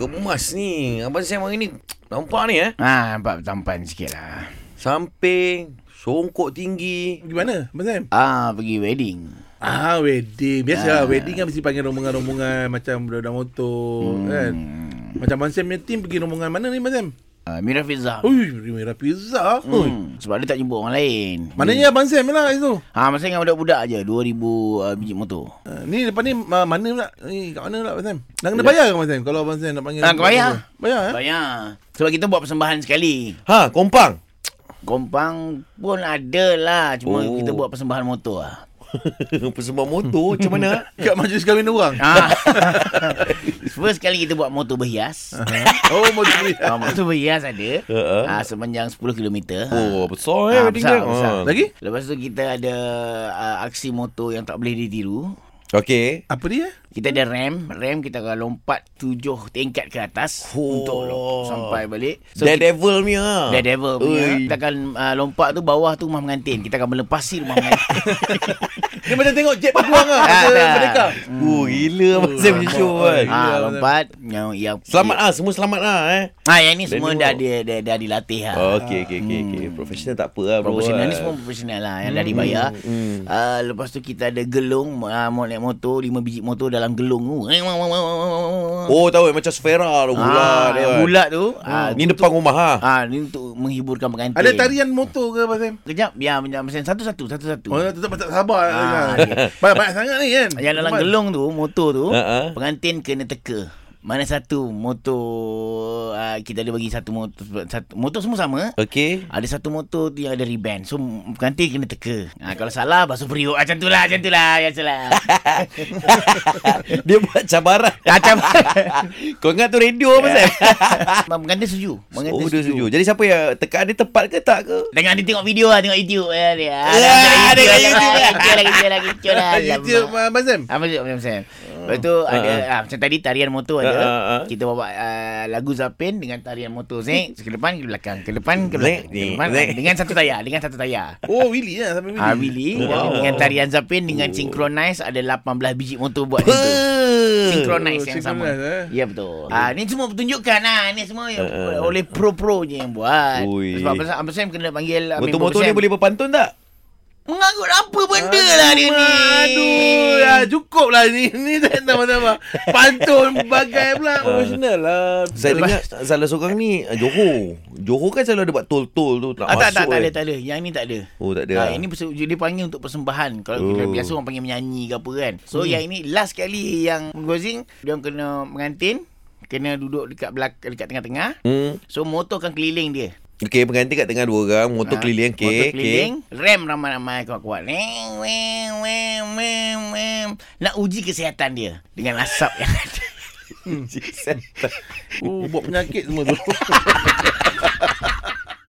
Gemas ni. Abang Sam hari ni nampak ni eh. Ha, nampak tampan sikit lah. Samping, songkok tinggi. Pergi mana, Abang Sam? Ah, pergi wedding. Ah, wedding. Biasa Ah. wedding kan mesti panggil rombongan-rombongan macam budak-budak motor hmm. kan. Macam Abang Sam punya team pergi rombongan mana ni, Abang Sam? Ah, Mira Fizah. Ui, merah pizza. Hmm, sebab dia tak jemput orang lain. Maknanya Abang Sam lah kat situ. Ha, masa dengan budak-budak je 2000 uh, biji motor. Uh, ni depan ni uh, mana pula? Ni kat mana pula Abang Sam? Nak kena bayar ke Abang Sam? Kalau Abang Sam nak panggil. Ah, kau bayar. Bayar eh? Bayar. Sebab kita buat persembahan sekali. Ha, kompang. Kompang pun ada lah. Cuma Oh. kita buat persembahan motor lah. Persembahan motor macam mana? Kat majlis kahwin orang. Ah. First kali kita buat motor berhias. oh, mau beli. Ah, motor berhias ada. Uh-uh. Ah, sepanjang 10 km. Oh, besar eh Ah, wedding besar, besar. Ha. Lagi? Lepas tu kita ada uh, aksi motor yang tak boleh ditiru. Okey. Apa dia? Kita ada rem. Rem kita akan lompat tujuh tingkat ke atas. Oh. Untuk lo- sampai balik. So, kita- Daredevil punya. Daredevil punya. Ui. Kita akan uh, lompat tu bawah tu rumah pengantin. Kita akan melepasi rumah pengantin. Dia macam tengok jet berbuang lah. Ah, Masa dah. merdeka. Oh, gila Sam punya show kan. ha, Gila, lompat. Yang, yang, Selamat ah, semua selamat lah eh. Ha, yang ni semua dah, dia, dia, dah dilatih lah. Oh, okey okey okey okey. Profesional tak apa lah bro. Profesional ni Ah. semua profesional lah Yang dah dibayar hmm. uh, Lepas tu kita ada gelung uh, Mau naik motor Lima biji motor dalam gelung tu Oh, tahu eh, macam Sfera tu bulat. ah, kan. bulat tu ah, Ni depan rumah ha. ah, Ni untuk menghiburkan pengantin Ada tarian motor ke Abang Sam? Kejap Ya macam macam satu-satu Satu-satu Oh, tetap tak sabar. Ah, Ah, okey. Banyak-banyak sangat ni kan? Yang dalam gelung tu Motor tu ha. Pengantin kena teka mana satu motor uh, kita ada bagi satu motor satu motor semua sama Okey. Ada satu motor tu yang ada ribbon. So pengantin kena teka. Ha, kalau salah basuh periuk. Ah, macam tu lah. Macam tu lah. Macam tu lah. Dia buat cabaran. Macam Kau ingat tu radio apa Sam? Pengantin setuju. Pengantin Oh, dia setuju. Jadi siapa yang tekan dia tepat ke tak ke? Dengan dia tengok video lah. Tengok YouTube. Ya, dia. Ah, Ya, tengok YouTube lah. Kecoh lah. Kecoh lah. Kecoh lah. YouTube Alamak. Abang Sam? Ah, macam macam Sam. Lepas tu ada macam tadi tarian motor Ah, ah, ah. Kita bawa ah, lagu Zapin dengan tarian motor Zek ke depan ke belakang. Ke depan ke belakang. Zek, Ke depan, Zek. dengan satu tayar, dengan satu tayar. Oh, Willy lah. Sampai Willy. Ah Willy Wow. dengan tarian Zapin dengan synchronize ada 18 biji motor buat macam tu. Eh. Synchronize Oh, yang sama. eh? Ya betul. Ah ni semua pertunjukan ah ni semua Uh, uh. oleh pro-pro je yang buat. Ui. Sebab Abang Sam kena panggil Motor-motor ni boleh berpantun tak? Mengarut apa benda lah dia ni. Aduh, ya, cukup lah ni. Ni tak nama-nama. Pantun bagai pula. Profesional lah. Saya dengar salah seorang ni ah, Johor. Johor kan selalu ada buat tol-tol tu nak Ah, tak, tak, masuk. tak ada, eh. tak ada. Yang ni tak ada. Oh, tak ada. Ah, ah. ini dia panggil untuk persembahan. Kalau kita Oh. biasa orang panggil menyanyi ke apa kan. So yang ini last kali yang Gozing dia orang kena mengantin, kena duduk dekat belakang dekat tengah-tengah. Hmm. So motor akan keliling dia. Okey, pengantin kat tengah dua orang, motor Ah, keliling, okey. Motor keliling, rem ramai-ramai kuat-kuat. Weng, weng, weng, weng, weng. Nak uji kesihatan dia dengan asap yang ada. Oh, buat penyakit semua tu.